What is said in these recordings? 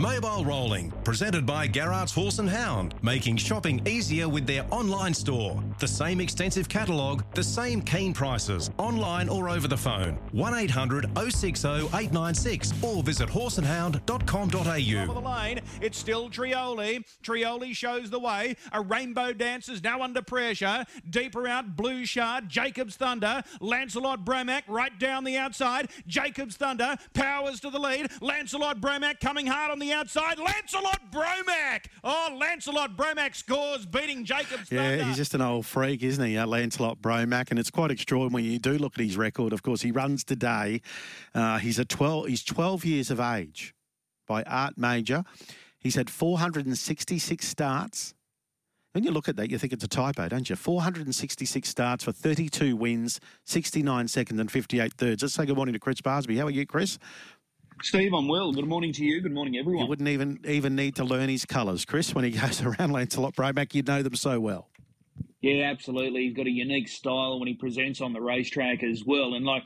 Mobile Rolling, presented by Garrard's Horse and Hound, making shopping easier with their online store. The same extensive catalogue, the same keen prices, online or over the phone. 1800 060 896 or visit horseandhound.com.au. The lane, it's still Trioli. Trioli shows the way. A rainbow dances now under pressure. Deeper out, Blue Shard, Jacob's Thunder, Lancelot Bromac right down the outside. Jacob's Thunder powers to the lead. Lancelot Bromac coming hard on the outside. Lancelot Bromac. Oh, Lancelot Bromac scores, beating Jacob's Yeah, Thunder. he's just an old freak, isn't he, uh, Lancelot Bromac? And it's quite extraordinary when you do look at his record. Of course, he runs today. Uh, he's a 12. He's 12 years of age by Art Major. He's had 466 starts. When you look at that, you think it's a typo, don't you? 466 starts for 32 wins, 69 seconds, and 58 thirds. Let's say good morning to Chris Barsby. How are you, Chris? Steve, I'm well. Good morning to you. Good morning, everyone. You wouldn't even even need to learn his colours, Chris. When he goes around Lancelot Bromac, you'd know them so well. Yeah, absolutely. He's got a unique style when he presents on the racetrack as well. And like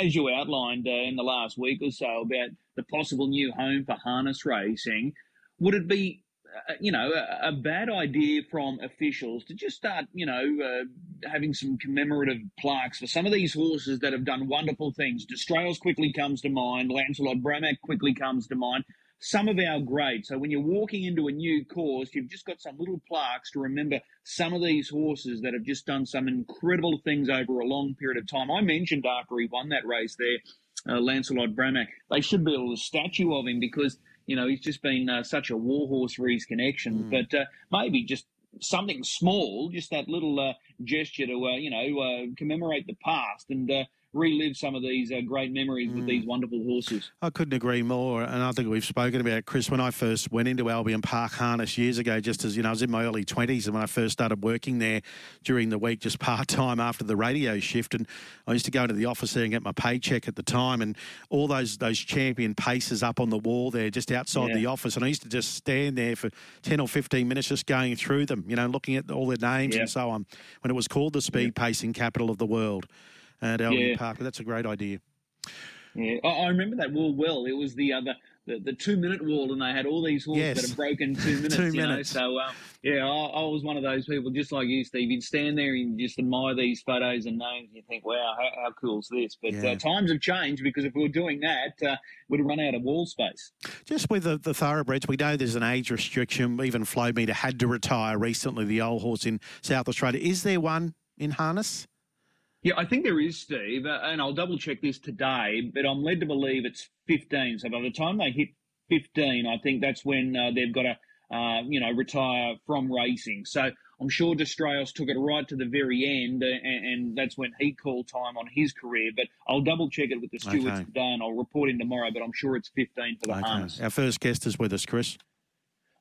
as you outlined uh, in the last week or so about the possible new home for harness racing, would it be, uh, you know, a, a, bad idea from officials to just start, you know, uh, having some commemorative plaques for some of these horses that have done wonderful things? Destrails quickly comes to mind. Lancelot Bromac quickly comes to mind some of our greats. So when you're walking into a new course, you've just got some little plaques to remember some of these horses that have just done some incredible things over a long period of time. I mentioned after he won that race there, uh, Lancelot Bromac, they should build a statue of him because, you know, he's just been uh, such a warhorse for his connections. Mm. But uh, maybe just something small, just that little uh, gesture to, uh, you know, uh, commemorate the past and relive some of these uh, great memories mm. with these wonderful horses. I couldn't agree more. And I think we've spoken about Chris when I first went into Albion Park Harness years ago. Just as you know, I was in my early twenties, and when I first started working there during the week, just part time after the radio shift, and I used to go into the office there and get my paycheck at the time, and all those those champion paces up on the wall there, just outside yeah. the office, and I used to just stand there for ten or fifteen minutes, just going through them, you know, looking at all their names yeah. and so on. When it was called the speed yeah. pacing capital of the world at Albion yeah. Park. But that's a great idea. Yeah, I remember that wall well. It was the other. The, the two minute wall, and they had all these horses yes. that have broken two minutes. two you minutes. Know? So, uh, yeah, I, I, was one of those people, just like you, Steve. You'd stand there and just admire these photos and names, and you think, wow, how, how cool is this? But yeah. uh, times have changed because if we were doing that, uh, we'd run out of wall space. Just with the, the thoroughbreds, we know there's an age restriction. Even Flow Meter had to retire recently, the old horse in South Australia. Is there one in harness? Yeah, I think there is, Steve, uh, and I'll double check this today, but I'm led to believe it's 15. So by the time they hit 15, I think that's when uh, they've got to, uh, you know, retire from racing. So I'm sure Destrails took it right to the very end, uh, and, and, that's when he called time on his career. But I'll double check it with the stewards okay. today, and I'll report in tomorrow. But I'm sure it's 15 for the okay. harness. Our first guest is with us, Chris.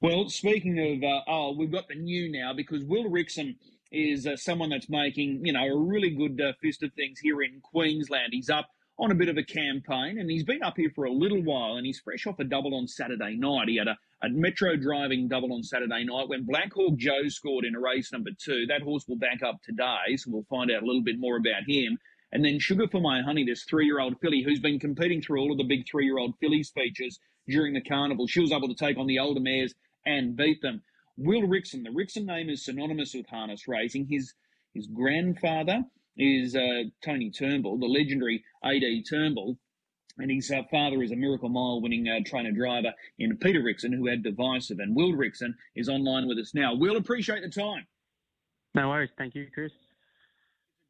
Well, speaking of, uh, oh, we've got the new now because Will Rixon – is uh, someone that's making, you know, a really good uh, fist of things here in Queensland. He's up on a bit of a campaign and he's been up here for a little while and he's fresh off a double on Saturday night. He had a, a metro driving double on Saturday night when Black Hawk Joe scored in a race number two. That horse will back up today, so we'll find out a little bit more about him. And then Sugar for My Honey, this three year old filly who's been competing through all of the big three year old fillies features during the carnival. She was able to take on the older mares and beat them. Will Rixon. The Rixon name is synonymous with harness racing. His his grandfather is uh, Tony Turnbull, the legendary AD Turnbull, and his uh, father is a Miracle Mile winning uh, trainer driver in Peter Rixon, who had Divisive. And Will Rixon is online with us now. Will, appreciate the time. No worries. Thank you, Chris. It's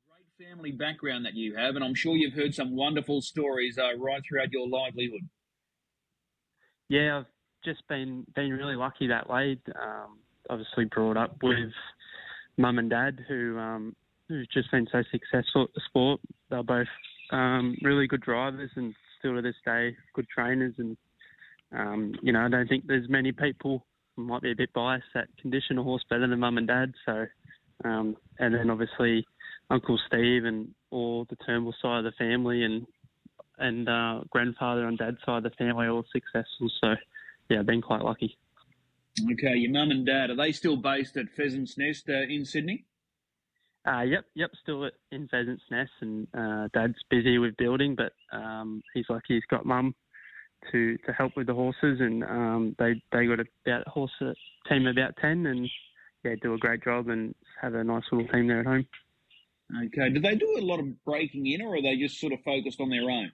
a great family background that you have, and I'm sure you've heard some wonderful stories uh, right throughout your livelihood. Yeah, I've just been been really lucky that way. Um, obviously brought up with mum and dad who um, who've just been so successful at the sport. They're both um, really good drivers and still to this day good trainers. And um, you know, I don't think there's many people might be a bit biased that condition a horse better than mum and dad. So, um, and then obviously Uncle Steve and all the Turnbull side of the family and and uh, grandfather on dad's side of the family all successful. So yeah, been quite lucky. Okay, your mum and dad are they still based at Pheasant's Nest uh, in Sydney? Uh, yep, yep, still at, in Pheasant's Nest, and uh, Dad's busy with building, but um, he's lucky he's got Mum to, to help with the horses, and um, they they got about a horse team of about ten, and yeah, do a great job and have a nice little team there at home. Okay. Do they do a lot of breaking in, or are they just sort of focused on their own?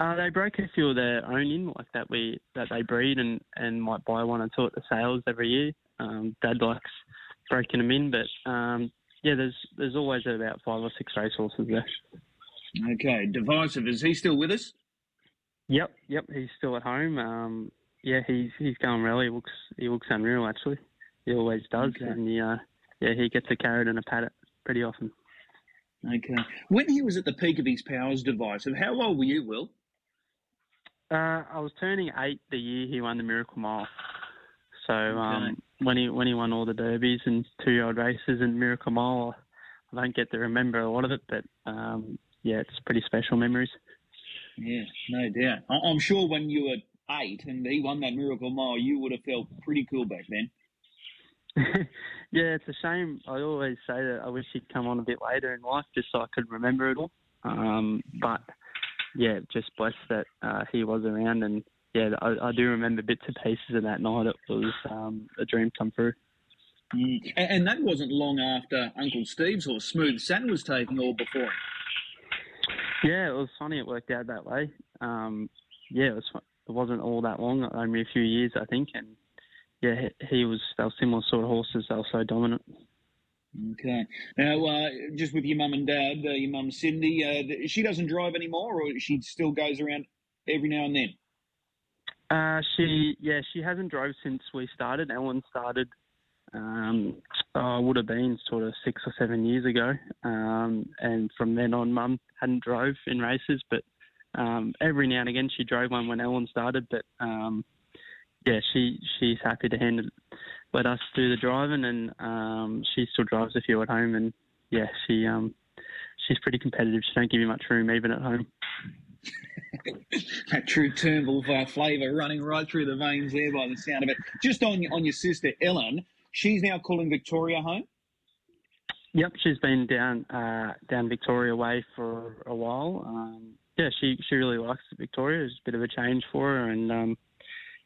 Uh, they break a few of their own in, like that we that they breed, and, and might buy one and at the sales every year. Um, Dad likes breaking them in, but um, yeah, there's there's always about five or six racehorses there. Okay, divisive. Is he still with us? Yep, yep. He's still at home. Um, yeah, he's he's going really. He looks he looks unreal actually. He always does, okay. and he, uh, yeah, he gets a carrot and a paddock pretty often. Okay. When he was at the peak of his powers, divisive. How old were you, Will? Uh, I was turning eight the year he won the Miracle Mile. So okay. um, when he when he won all the derbies and two year old races and Miracle Mile, I don't get to remember a lot of it, but um, yeah, it's pretty special memories. Yeah, no doubt. I'm sure when you were eight and he won that Miracle Mile, you would have felt pretty cool back then. yeah, it's a shame. I always say that I wish he'd come on a bit later in life just so I could remember it all. Um, but yeah, just blessed that uh, he was around, and yeah, I, I, do remember bits and pieces of that night. It was um, a dream come true. Mm. And, and, that wasn't long after Uncle Steve's horse Smooth Satin was taking all before him. Yeah, it was funny. It worked out that way. Um, yeah, it was. It wasn't all that long, only a few years, I think, and yeah, he was. They were similar sort of horses. They were so dominant. Okay. Now, uh, just with your mum and dad, uh, your mum Cindy, uh, she doesn't drive anymore, or she still goes around every now and then. Uh, she, yeah, she hasn't drove since we started. Ellen started, um, oh, would have been sort of six or seven years ago, um, and from then on, mum hadn't drove in races, but um, every now and again she drove one when Ellen started, but um, yeah, she she's happy to hand let us do the driving, and um, she still drives a few at home, and yeah, she um, she's pretty competitive. She don't give you much room even at home. that true Turnbull flavour running right through the veins there by the sound of it. Just on on your sister Ellen, she's now calling Victoria home. Yep, she's been down uh, down Victoria way for a while. Um, yeah, she she really likes Victoria. It's a bit of a change for her, and um,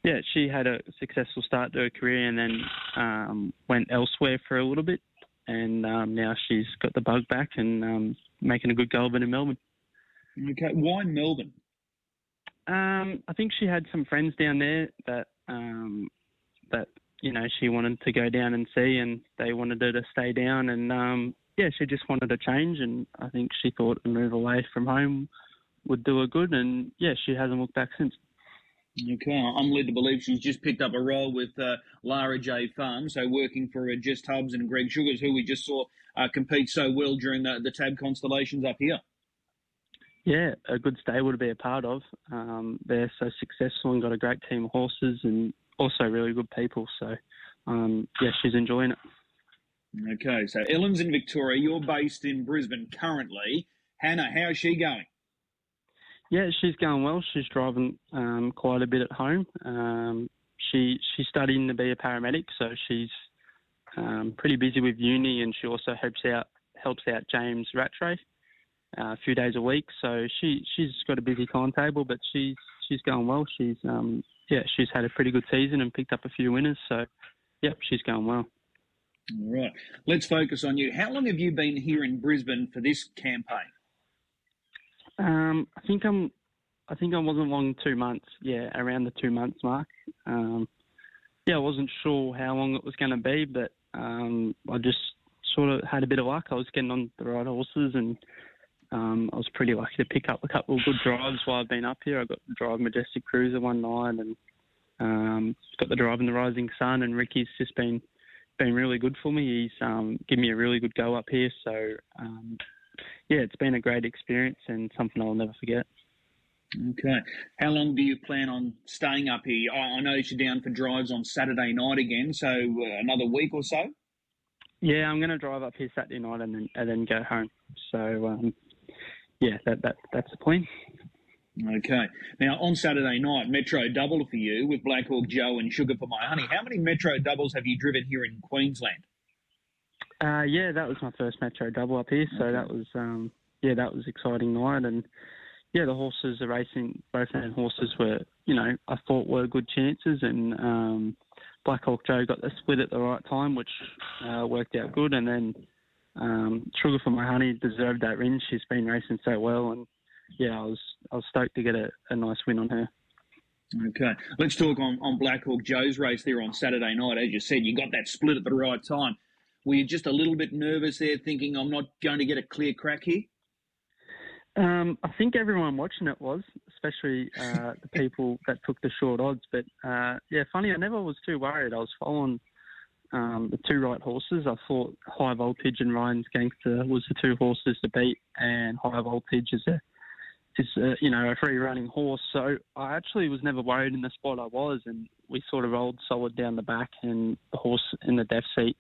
yeah, she had a successful start to her career and then um, went elsewhere for a little bit, and um, now she's got the bug back and um, making a good go of it in Melbourne. Okay, why Melbourne? Um, I think she had some friends down there that um, that you know she wanted to go down and see, and they wanted her to stay down, and um, yeah, she just wanted a change, and I think she thought a move away from home would do her good, and yeah, she hasn't looked back since. Okay, I'm led to believe she's just picked up a role with uh, Lara J Farm, so working for uh, Jess Tubbs and Greg Sugars, who we just saw uh, compete so well during the, the Tab Constellations up here. Yeah, a good stable to be a part of. Um, they're so successful and got a great team of horses and also really good people. So, um, yeah, she's enjoying it. Okay, so Ellen's in Victoria. You're based in Brisbane currently. Hannah, how's she going? Yeah, she's going well. She's driving um, quite a bit at home. Um, she she's studying to be a paramedic, so she's um, pretty busy with uni, and she also helps out helps out James Rattray uh, a few days a week. So she she's got a busy timetable, but she's she's going well. She's um, yeah, she's had a pretty good season and picked up a few winners. So yep, she's going well. All right, let's focus on you. How long have you been here in Brisbane for this campaign? Um, I think I'm. I think I wasn't long two months. Yeah, around the two months mark. Um, yeah, I wasn't sure how long it was going to be, but um, I just sort of had a bit of luck. I was getting on the right horses, and um, I was pretty lucky to pick up a couple of good drives while I've been up here. I got to drive Majestic Cruiser one night, and um, got the drive in the Rising Sun. And Ricky's just been been really good for me. He's um, given me a really good go up here, so um, yeah, it's been a great experience and something I'll never forget. Okay. How long do you plan on staying up here? I know you're down for drives on Saturday night again, so uh, another week or so? Yeah, I'm going to drive up here Saturday night and then, and then go home. So, um, yeah, that, that that's the plan. Okay. Now, on Saturday night, Metro double for you with Black Hawk Joe and Sugar for My Honey. How many Metro doubles have you driven here in Queensland? Uh, yeah, that was my first Metro double up here, so okay. that was um, yeah, that was exciting night, and yeah, the horses are racing. Both hand horses were, you know, I thought were good chances, and um, Black Hawk Joe got the split at the right time, which uh, worked out good. And then um, Sugar for My Honey deserved that win. She's been racing so well, and yeah, I was I was stoked to get a, a nice win on her. Okay, let's talk on, on Black Hawk Joe's race there on Saturday night. As you said, you got that split at the right time. Were you just a little bit nervous there, thinking I'm not going to get a clear crack here? Um, I think everyone watching it was, especially uh, the people that took the short odds. But uh, yeah, funny, I never was too worried. I was following um, the two right horses. I thought High Voltage and Ryan's Gangster was the two horses to beat, and High Voltage is a is a, you know a free running horse. So I actually was never worried in the spot I was, and we sort of rolled solid down the back, and the horse in the death seat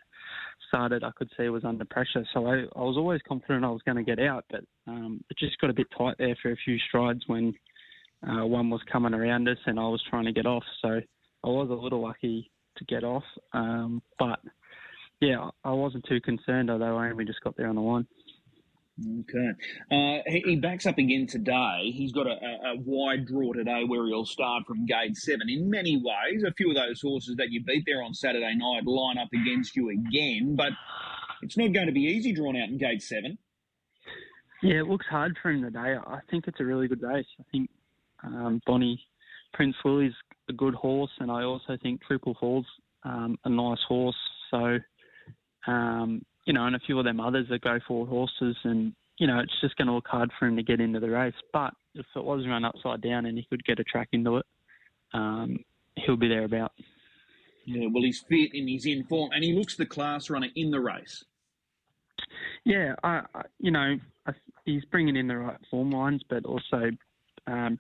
started, I could see was under pressure. So I, I was always confident I was going to get out, but um, it just got a bit tight there for a few strides when uh, one was coming around us and I was trying to get off. So I was a little lucky to get off, um, but yeah, I wasn't too concerned, although I only just got there on the line. Okay. Uh, he, backs up again today. He's got a, a, a, wide draw today where he'll start from gate seven. In many ways, a few of those horses that you beat there on Saturday night line up against you again, but it's not going to be easy drawn out in gate seven. Yeah, it looks hard for him today. I think it's a really good race. I think um, Bonnie Prince Willie's a good horse, and I also think Triple Falls um, a nice horse. So um, you know, and a few of them others that go forward horses, and you know, it's just going to look hard for him to get into the race. But if it was run upside down and he could get a track into it, um, he'll be there about. Yeah, well, he's fit and he's in form, and he looks the class runner in the race. Yeah, I, I you know, I, he's bringing in the right form lines, but also, um,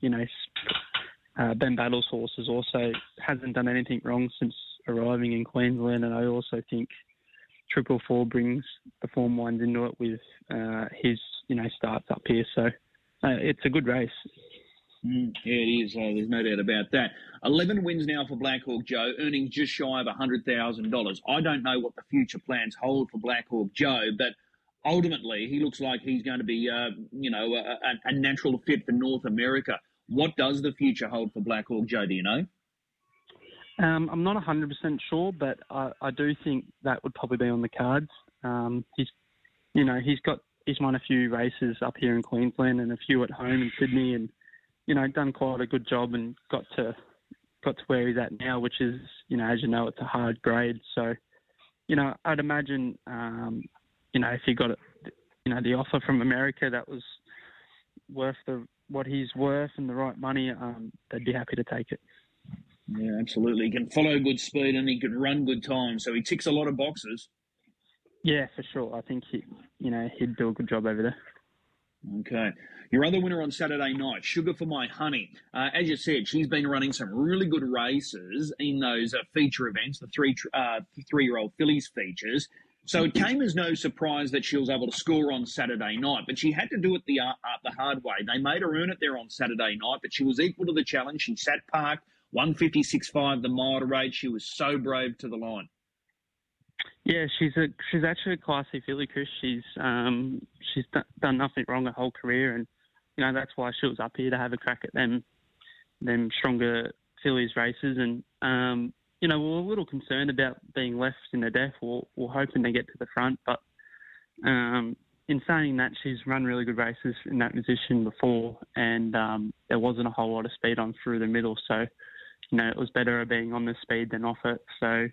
you know, uh, Ben Battle's horse has also hasn't done anything wrong since arriving in Queensland, and I also think Triple Four brings the form lines into it with uh, his you know starts up here. So uh, it's a good race. Mm, yeah, it is. Uh, there's no doubt about that. 11 wins now for Black Hawk Joe, earning just shy of $100,000. I don't know what the future plans hold for Black Hawk Joe, but ultimately he looks like he's going to be, uh, you know, a, a, natural fit for North America. What does the future hold for Black Hawk Joe? Do you know? Um, I'm not 100% sure, but I, I, do think that would probably be on the cards. Um, he's, you know, he's got he's won a few races up here in Queensland and a few at home in Sydney, and you know, done quite a good job and got to got to where he's at now, which is, you know, as you know, it's a hard grade. So, you know, I'd imagine, um, you know, if he got you know, the offer from America that was worth the what he's worth and the right money, um, they'd be happy to take it. Yeah, absolutely. He can follow good speed and he can run good time. So he ticks a lot of boxes. Yeah, for sure. I think he, you know, he'd do a good job over there. Okay. Your other winner on Saturday night, Sugar for My Honey. Uh, as you said, she's been running some really good races in those uh, feature events, the three uh, three year old fillies features. So it came as no surprise that she was able to score on Saturday night, but she had to do it the uh, the hard way. They made her earn it there on Saturday night, but she was equal to the challenge. She sat parked, 156.5 the mile to rate. She was so brave to the line. Yeah, she's a she's actually a classy filly, Chris. She's um she's done nothing wrong her whole career, and you know that's why she was up here to have a crack at them them stronger fillies races. And um you know we're a little concerned about being left in the death. We're, we're hoping to get to the front, but um in saying that, she's run really good races in that position before, and um, there wasn't a whole lot of speed on through the middle. So you know, it was better being on the speed than off it. So,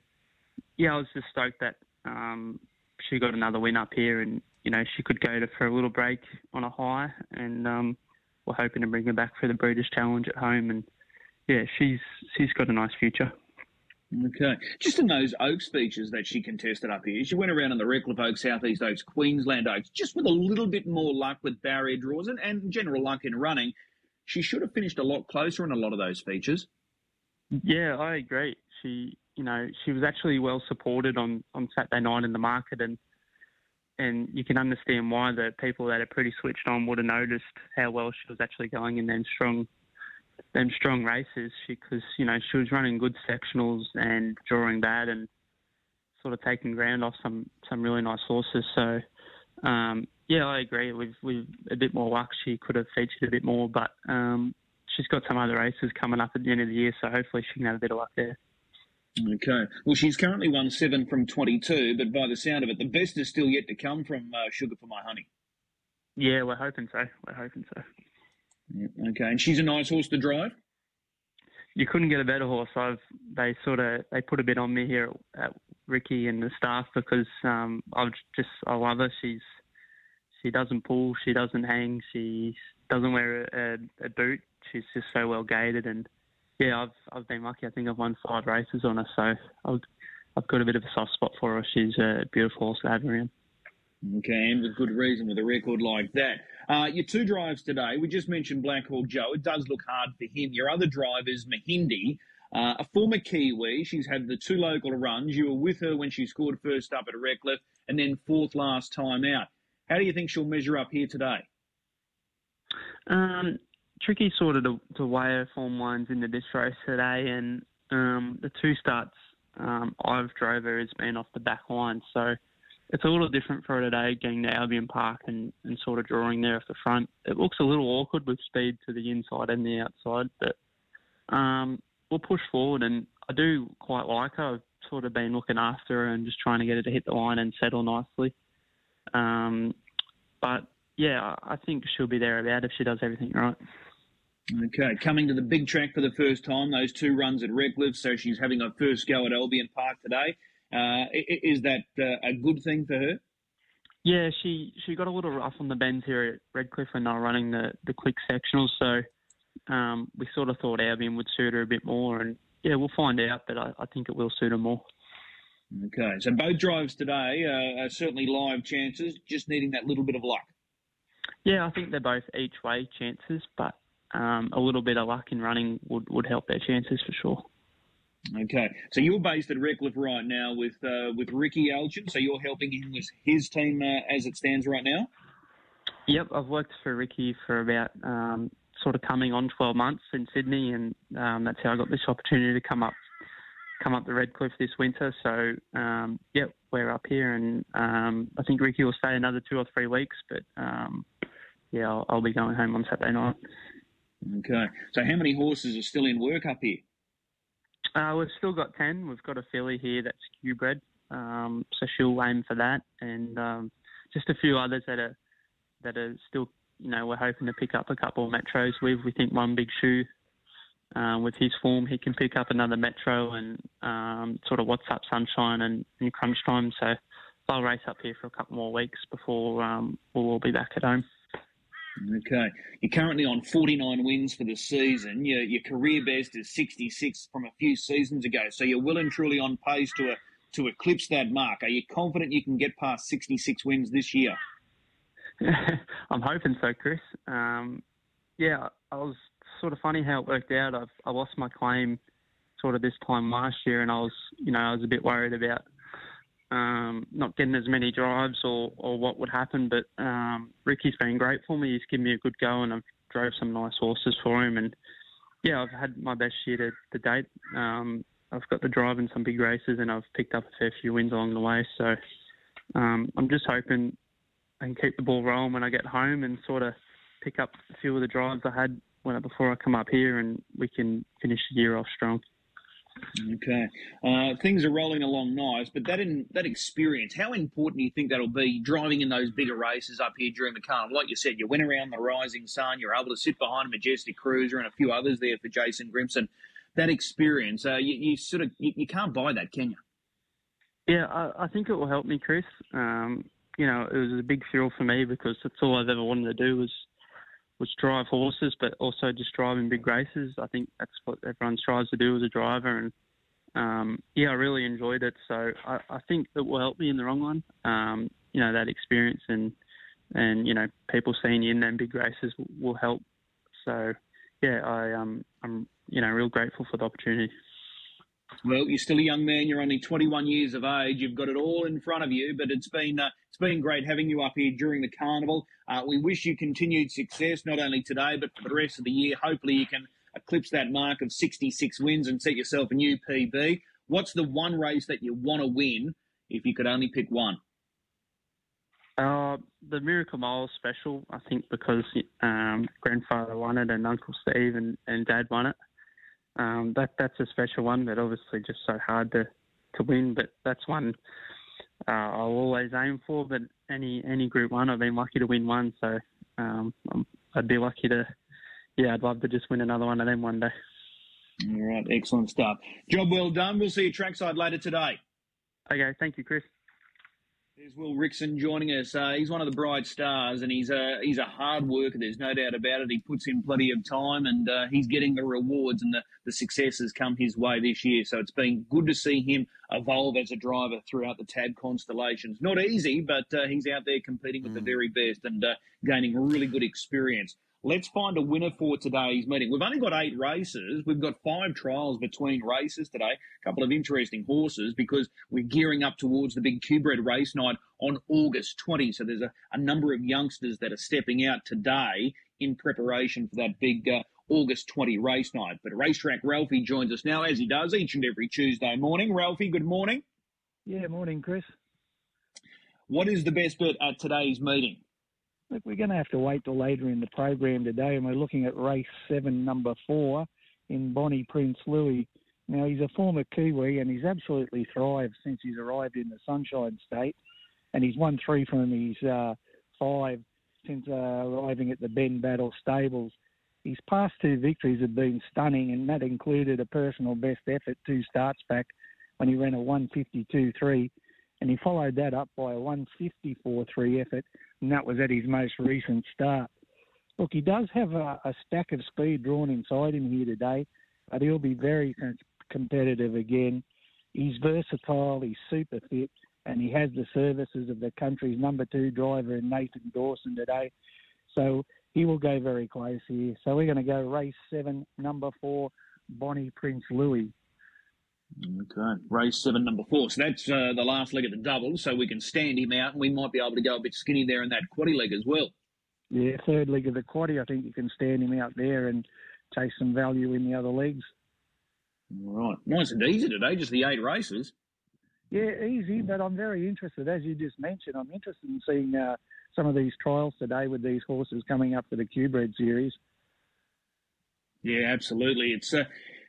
yeah, I was just stoked that um, she got another win up here, and you know, she could go to for a little break on a high, and um, we're hoping to bring her back for the Breeders' Challenge at home. And yeah, she's she's got a nice future. Okay. Just in those Oaks features that she contested up here, she went around in the Redcliffe Oaks, Southeast Oaks, Queensland Oaks, just with a little bit more luck with barrier draws and, and general luck in running. She should have finished a lot closer in a lot of those features. Yeah, I agree. She, you know, she was actually well supported on, on Saturday night in the market, and and you can understand why the people that are pretty switched on would have noticed how well she was actually going in them strong, them strong races. Because you know she was running good sectionals and drawing bad, and sort of taking ground off some some really nice horses. So, um, yeah, I agree. With with a bit more luck, she could have featured a bit more, but um, she's got some other races coming up at the end of the year, so hopefully she can have a bit of luck there. Okay. Well, she's currently won seven from 22, but by the sound of it, the best is still yet to come from uh, Sugar for My Honey. Yeah, we're hoping so. We're hoping so. Yeah, okay. And she's a nice horse to drive? You couldn't get a better horse. I've they sort of they put a bit on me here at, Ricky and the staff because um, I've just I love her. She's she doesn't pull, she doesn't hang, she doesn't wear a, a, a boot. She's just so well gated and yeah, I've I've been lucky. I think I've won five races on her, so I've I've got a bit of a soft spot for her. She's a beautiful horse to have around. Okay, and with good reason with a record like that. Uh, your two drives today, we just mentioned Blackhawk Joe. It does look hard for him. Your other drive is Mahindi, uh, a former Kiwi. She's had the two local runs. You were with her when she scored first up at Redcliffe and then fourth last time out. How do you think she'll measure up here today? Um, tricky sort of to, to weigh her form lines into this race today, and um, the two starts um, I've drove her has been off the back line, so it's a little different for her today, getting to Albion Park and, and sort of drawing there off the front. It looks a little awkward with speed to the inside and the outside, but um, we'll push forward, and I do quite like her. I've sort of been looking after her and just trying to get her to hit the line and settle nicely. Um, but yeah, I think she'll be there about if she does everything right. Okay, coming to the big track for the first time, those two runs at Redcliffe, so she's having a first go at Albion Park today. Uh, is that uh, a good thing for her? Yeah, she she got a little rough on the bends here at Redcliffe when they were running the, the quick sectionals, so um, we sort of thought Albion would suit her a bit more, and yeah, we'll find out, but I, I think it will suit her more. Okay, so both drives today uh, are certainly live chances, just needing that little bit of luck. Yeah, I think they're both each way chances, but um, a little bit of luck in running would, would help their chances for sure. Okay, so you're based at Redcliffe right now with uh, with Ricky Elgin. So you're helping him with his team uh, as it stands right now. Yep, I've worked for Ricky for about um, sort of coming on 12 months in Sydney, and um, that's how I got this opportunity to come up come up the Redcliffe this winter. So um, yep, we're up here, and um, I think Ricky will stay another two or three weeks, but um, yeah, I'll, I'll be going home on Saturday night. Okay. So how many horses are still in work up here? Uh, we've still got 10. We've got a filly here that's Q-bred, um, so she'll aim for that. And um, just a few others that are that are still, you know, we're hoping to pick up a couple of metros with. We think one big shoe, uh, with his form, he can pick up another metro and um, sort of what's up sunshine and, and crunch time. So they'll race up here for a couple more weeks before um, we'll all be back at home. Okay. You're currently on 49 wins for the season. Your, your career best is 66 from a few seasons ago. So you're well and truly on pace to, to eclipse that mark. Are you confident you can get past 66 wins this year? I'm hoping so, Chris. Um, yeah, I was sort of funny how it worked out. I've, I lost my claim sort of this time last year, and I was, you know, I was a bit worried about um, not getting as many drives or, or what would happen. But um, Ricky's been great for me. He's given me a good go, and I've drove some nice horses for him. And yeah, I've had my best year to, to date. Um, I've got the drive in some big races, and I've picked up a fair few wins along the way. So um, I'm just hoping I can keep the ball rolling when I get home and sort of pick up a few of the drives I had when before I come up here, and we can finish the year off strong. Okay, uh, things are rolling along nice, but that in, that experience, how important do you think that'll be driving in those bigger races up here during the carnival? Like you said, you went around the Rising Sun, you're able to sit behind a Majestic Cruiser and a few others there for Jason Grimson. That experience, uh, you, you, sort of you, you, can't buy that, can you? Yeah, I, I think it will help me, Chris. Um, you know, it was a big thrill for me because that's all I've ever wanted to do was was drive horses, but also just drive in big races. I think that's what everyone strives to do as a driver, and um, yeah, I really enjoyed it. So I, I, think it will help me in the wrong one. Um, you know, that experience and and you know people seeing you in them big races will, will help. So yeah, I um, I'm you know real grateful for the opportunity. Well, you're still a young man. You're only 21 years of age. You've got it all in front of you. But it's been uh, it's been great having you up here during the carnival. Uh, we wish you continued success, not only today but for the rest of the year. Hopefully, you can eclipse that mark of 66 wins and set yourself a new PB. What's the one race that you want to win if you could only pick one? Uh, the Miracle Mile special, I think, because um, grandfather won it and Uncle Steve and, and Dad won it. Um, that that's a special one, but obviously just so hard to, to win. But that's one uh, I'll always aim for. But any any Group One, I've been lucky to win one, so um, I'd be lucky to. Yeah, I'd love to just win another one of them one day. All right, excellent stuff. Job well done. We'll see you trackside later today. Okay, thank you, Chris. There's Will Rixon joining us. Uh, he's one of the bright stars, and he's a he's a hard worker. There's no doubt about it. He puts in plenty of time, and uh, he's getting the rewards and the, the successes come his way this year. So it's been good to see him evolve as a driver throughout the Tab constellations. Not easy, but uh, he's out there competing with mm. the very best and uh, gaining really good experience. Let's find a winner for today's meeting. We've only got eight races. We've got five trials between races today. A couple of interesting horses because we're gearing up towards the big Q-Bred race night on August 20. So there's a, a number of youngsters that are stepping out today in preparation for that big uh, August 20 race night. But Racetrack Ralphie joins us now, as he does each and every Tuesday morning. Ralphie, good morning. Yeah, morning, Chris. What is the best bet at today's meeting? Look, we're going to have to wait till later in the program today, and we're looking at race seven, number four, in Bonnie Prince Louis. Now, he's a former Kiwi, and he's absolutely thrived since he's arrived in the Sunshine State, and he's won three from his uh, five since uh, arriving at the Ben Battle Stables. His past two victories have been stunning, and that included a personal best effort two starts back when he ran a 152.3, and he followed that up by a 154.3 effort and that was at his most recent start. Look, he does have a, a stack of speed drawn inside him here today, but he'll be very competitive again. He's versatile, he's super fit, and he has the services of the country's number two driver in Nathan Dawson today. So he will go very close here. So we're going to go race seven, number four, Bonnie Prince Louis. Okay, race seven, number four. So that's uh, the last leg of the double. So we can stand him out, and we might be able to go a bit skinny there in that quaddy leg as well. Yeah, third leg of the quaddy. I think you can stand him out there and take some value in the other legs. All right, nice and easy today. Just the eight races. Yeah, easy, but I'm very interested, as you just mentioned. I'm interested in seeing uh, some of these trials today with these horses coming up for the Q-Bred series. Yeah, absolutely. It's uh,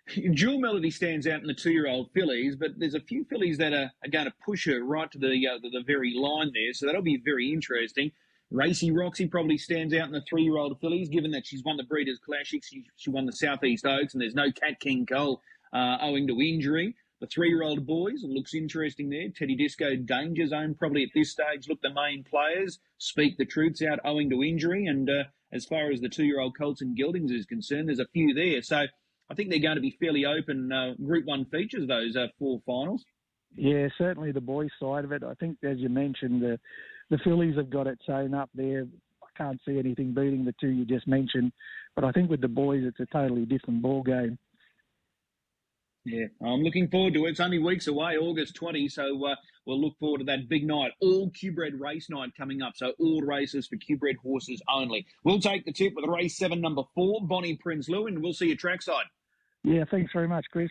Jewel Melody stands out in the two-year-old fillies, but there's a few fillies that are, are going to push her right to the, uh, the, the very line there, so that'll be very interesting. Racy Roxy probably stands out in the three-year-old fillies, given that she's won the Breeders' Classic, she, she won the Southeast Oaks, and there's no Cat King Cole uh, owing to injury. The three-year-old boys looks interesting there. Teddy Disco, Danger Zone probably at this stage look the main players. Speak the truths out owing to injury, and uh, as far as the two-year-old Colts and Geldings is concerned, there's a few there. So I think they're going to be fairly open uh, Group One features. Those uh, four finals. Yeah, certainly the boys' side of it. I think, as you mentioned, the the fillies have got it sewn up there. I can't see anything beating the two you just mentioned, but I think with the boys, it's a totally different ball game. Yeah, I'm looking forward to it. It's only weeks away, August 20, so uh, we'll look forward to that big night. All Q-Bred race night coming up, so all races for Q-Bred horses only. We'll take the tip with race seven, number four, Bonnie Prince and we'll see you trackside. Yeah, thanks very much, Chris.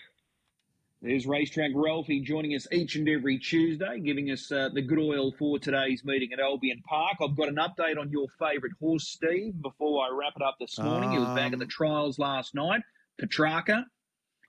There's Racetrack Ralphie joining us each and every Tuesday, giving us uh, the good oil for today's meeting at Albion Park. I've got an update on your favourite horse, Steve, before I wrap it up this morning. Um, he was back at the um, trials last night. Petrarca.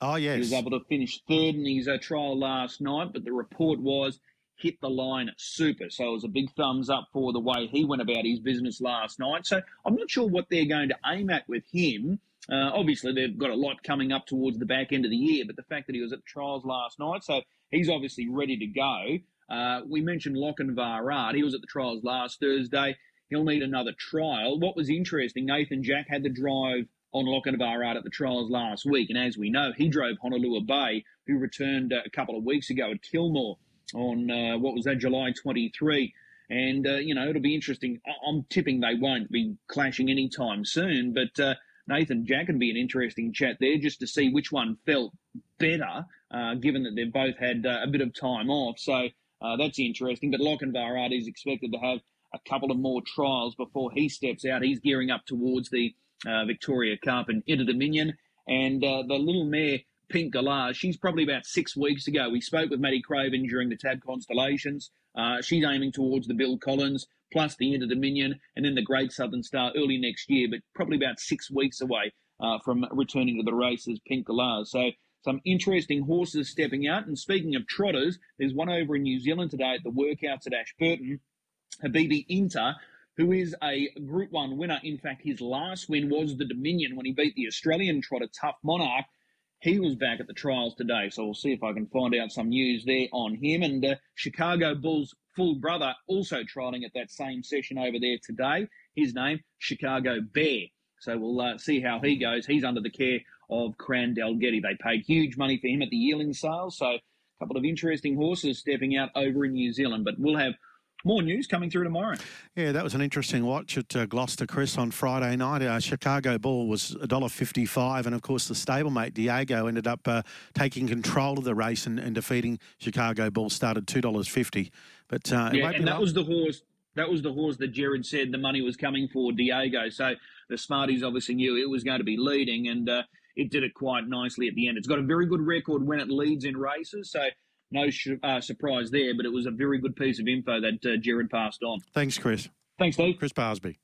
Oh, yes. He was able to finish third in his uh, trial last night, but the report was hit the line super. So it was a big thumbs up for the way he went about his business last night. So I'm not sure what they're going to aim at with him. Uh, obviously, they've got a lot coming up towards the back end of the year, but the fact that he was at trials last night, so he's obviously ready to go. Uh, we mentioned Lochinvar Art. He was at the trials last Thursday. He'll need another trial. What was interesting, Nathan Jack had the drive on Lochinvar Art at the trials last week, and as we know, he drove Honolulu Bay, who returned uh, a couple of weeks ago at Kilmore on uh, what was that, July 23. And, uh, you know, it'll be interesting. I'm tipping they won't be clashing anytime soon, but uh, Nathan Jack would be an interesting chat there just to see which one felt better, uh, given that they've both had uh, a bit of time off. So uh, that's interesting. But Lochinvar is expected to have a couple of more trials before he steps out. He's gearing up towards the uh, Victoria Cup and Inter Dominion. And uh, the little mare, Pink Galage, she's probably about six weeks ago. We spoke with Maddie Craven during the Tab Constellations. Uh, she's aiming towards the Bill Collins. Plus the Inter Dominion, and then the Great Southern Star early next year, but probably about six weeks away uh, from returning to the races, Pink Galahs. So some interesting horses stepping out. And speaking of trotters, there's one over in New Zealand today at the workouts at Ashburton. Habibi Inta, who is a Group 1 winner. In fact, his last win was the Dominion when he beat the Australian trotter Tough Monarch. He was back at the trials today, so we'll see if I can find out some news there on him. And uh, Chicago Bulls' full brother also trialing at that same session over there today. His name, Chicago Bear. So we'll uh, see how he goes. He's under the care of Cran Dalgety. They paid huge money for him at the yearling sale, so a couple of interesting horses stepping out over in New Zealand. But we'll have more news coming through tomorrow. Yeah, that was an interesting watch at uh, Gloucester, Chris, on Friday night. Uh, Chicago Bull was $1.55, and of course, the stablemate Diego ended up uh, taking control of the race and, and, defeating Chicago Bull, started $2.50. But uh, yeah, and that long. was the horse. That was the horse that Jared said the money was coming for Diego. So the Smarties obviously knew it was going to be leading, and uh, it did it quite nicely at the end. It's got a very good record when it leads in races. So no sh- uh, surprise there, but it was a very good piece of info that uh, Jared passed on. Thanks, Chris. Thanks, Dave. Chris Barsby.